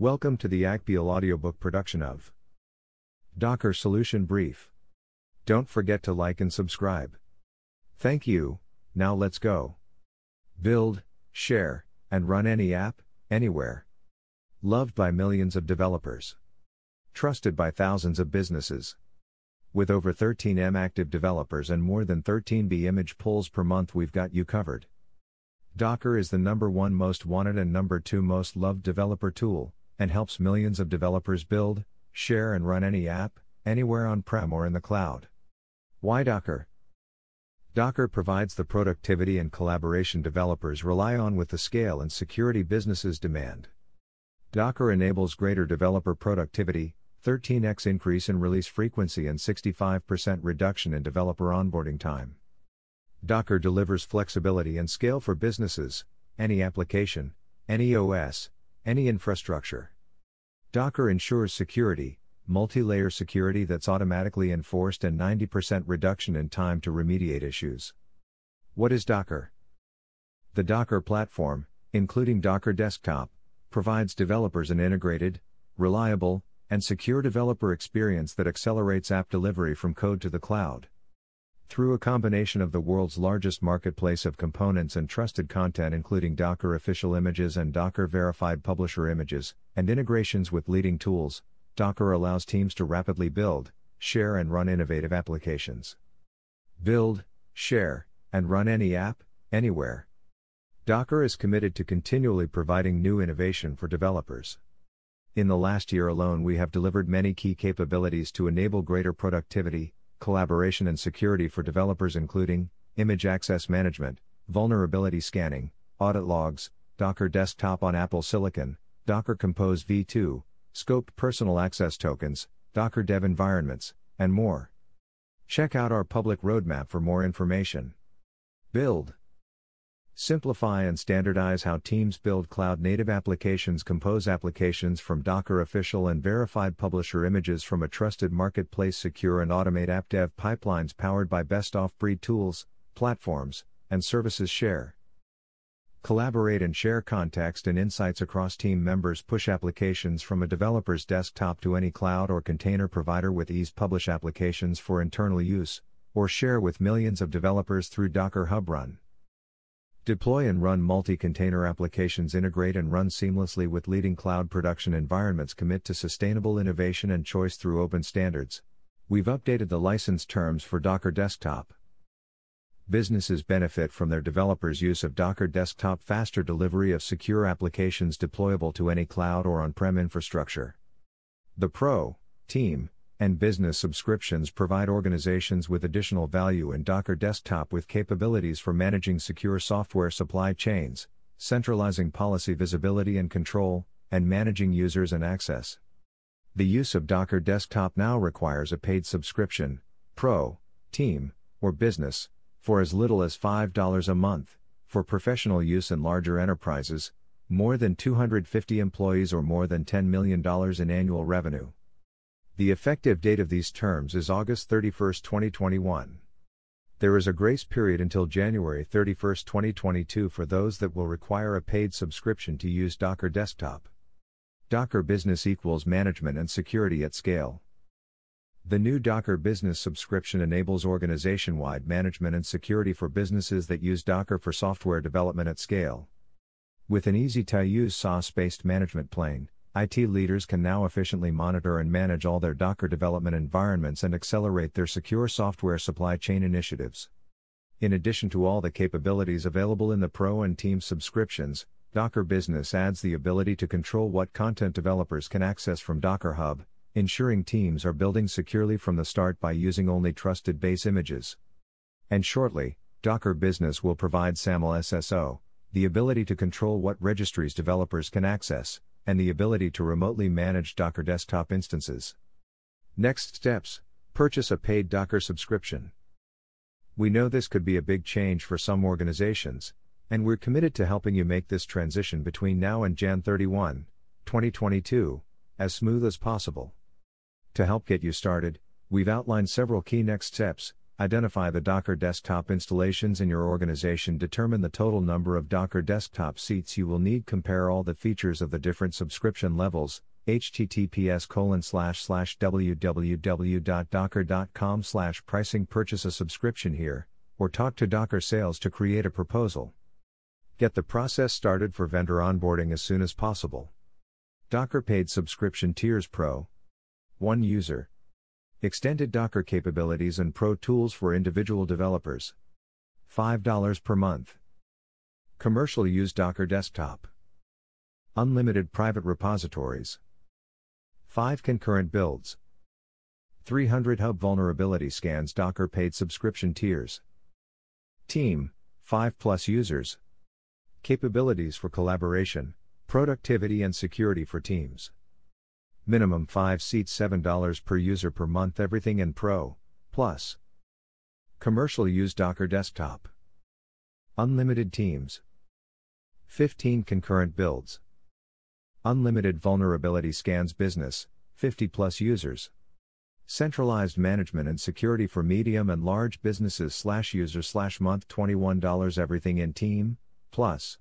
Welcome to the Agpeel audiobook production of Docker Solution Brief. Don't forget to like and subscribe. Thank you. Now let's go. Build, share, and run any app, anywhere. Loved by millions of developers. Trusted by thousands of businesses. With over 13M active developers and more than 13B image pulls per month, we've got you covered. Docker is the number one most wanted and number two most loved developer tool, and helps millions of developers build, share, and run any app, anywhere on prem or in the cloud. Why Docker? Docker provides the productivity and collaboration developers rely on with the scale and security businesses demand. Docker enables greater developer productivity, 13x increase in release frequency, and 65% reduction in developer onboarding time. Docker delivers flexibility and scale for businesses, any application, any OS, any infrastructure. Docker ensures security, multi layer security that's automatically enforced, and 90% reduction in time to remediate issues. What is Docker? The Docker platform, including Docker Desktop, provides developers an integrated, reliable, and secure developer experience that accelerates app delivery from code to the cloud. Through a combination of the world's largest marketplace of components and trusted content, including Docker official images and Docker verified publisher images, and integrations with leading tools, Docker allows teams to rapidly build, share, and run innovative applications. Build, share, and run any app, anywhere. Docker is committed to continually providing new innovation for developers. In the last year alone, we have delivered many key capabilities to enable greater productivity, collaboration and security for developers including image access management, vulnerability scanning, audit logs, Docker Desktop on Apple Silicon, Docker Compose v2, scoped personal access tokens, Docker Dev environments, and more. Check out our public roadmap for more information. Build Simplify and standardize how teams build cloud native applications. Compose applications from Docker official and verified publisher images from a trusted marketplace. Secure and automate app dev pipelines powered by best off breed tools, platforms, and services. Share. Collaborate and share context and insights across team members. Push applications from a developer's desktop to any cloud or container provider with ease. Publish applications for internal use, or share with millions of developers through Docker Hub Run. Deploy and run multi container applications, integrate and run seamlessly with leading cloud production environments, commit to sustainable innovation and choice through open standards. We've updated the license terms for Docker Desktop. Businesses benefit from their developers' use of Docker Desktop, faster delivery of secure applications deployable to any cloud or on prem infrastructure. The Pro, Team, and business subscriptions provide organizations with additional value in Docker Desktop with capabilities for managing secure software supply chains, centralizing policy visibility and control, and managing users and access. The use of Docker Desktop now requires a paid subscription, Pro, Team, or Business, for as little as $5 a month, for professional use in larger enterprises, more than 250 employees or more than $10 million in annual revenue. The effective date of these terms is August 31, 2021. There is a grace period until January 31, 2022 for those that will require a paid subscription to use Docker Desktop. Docker Business equals management and security at scale. The new Docker Business subscription enables organization wide management and security for businesses that use Docker for software development at scale. With an easy to use SaaS based management plane, IT leaders can now efficiently monitor and manage all their Docker development environments and accelerate their secure software supply chain initiatives. In addition to all the capabilities available in the Pro and Team subscriptions, Docker Business adds the ability to control what content developers can access from Docker Hub, ensuring teams are building securely from the start by using only trusted base images. And shortly, Docker Business will provide SAML SSO, the ability to control what registries developers can access, and the ability to remotely manage Docker desktop instances. Next steps Purchase a paid Docker subscription. We know this could be a big change for some organizations, and we're committed to helping you make this transition between now and Jan 31, 2022, as smooth as possible. To help get you started, we've outlined several key next steps, Identify the Docker desktop installations in your organization. Determine the total number of Docker desktop seats you will need. Compare all the features of the different subscription levels. https colon slash slash www.docker.com slash pricing purchase a subscription here, or talk to Docker sales to create a proposal. Get the process started for vendor onboarding as soon as possible. Docker paid subscription tiers Pro. 1 user. Extended Docker capabilities and Pro tools for individual developers. $5 per month. Commercial use Docker desktop. Unlimited private repositories. 5 concurrent builds. 300 hub vulnerability scans Docker paid subscription tiers. Team, 5 plus users. Capabilities for collaboration, productivity and security for teams. Minimum 5 seats $7 per user per month everything in Pro, Plus. Commercial use Docker Desktop. Unlimited teams. 15 concurrent builds. Unlimited vulnerability scans business, 50 plus users. Centralized management and security for medium and large businesses slash user slash month $21 everything in team, plus.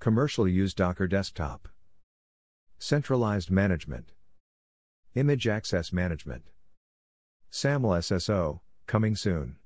Commercial use Docker Desktop. Centralized Management. Image Access Management. SAML SSO, coming soon.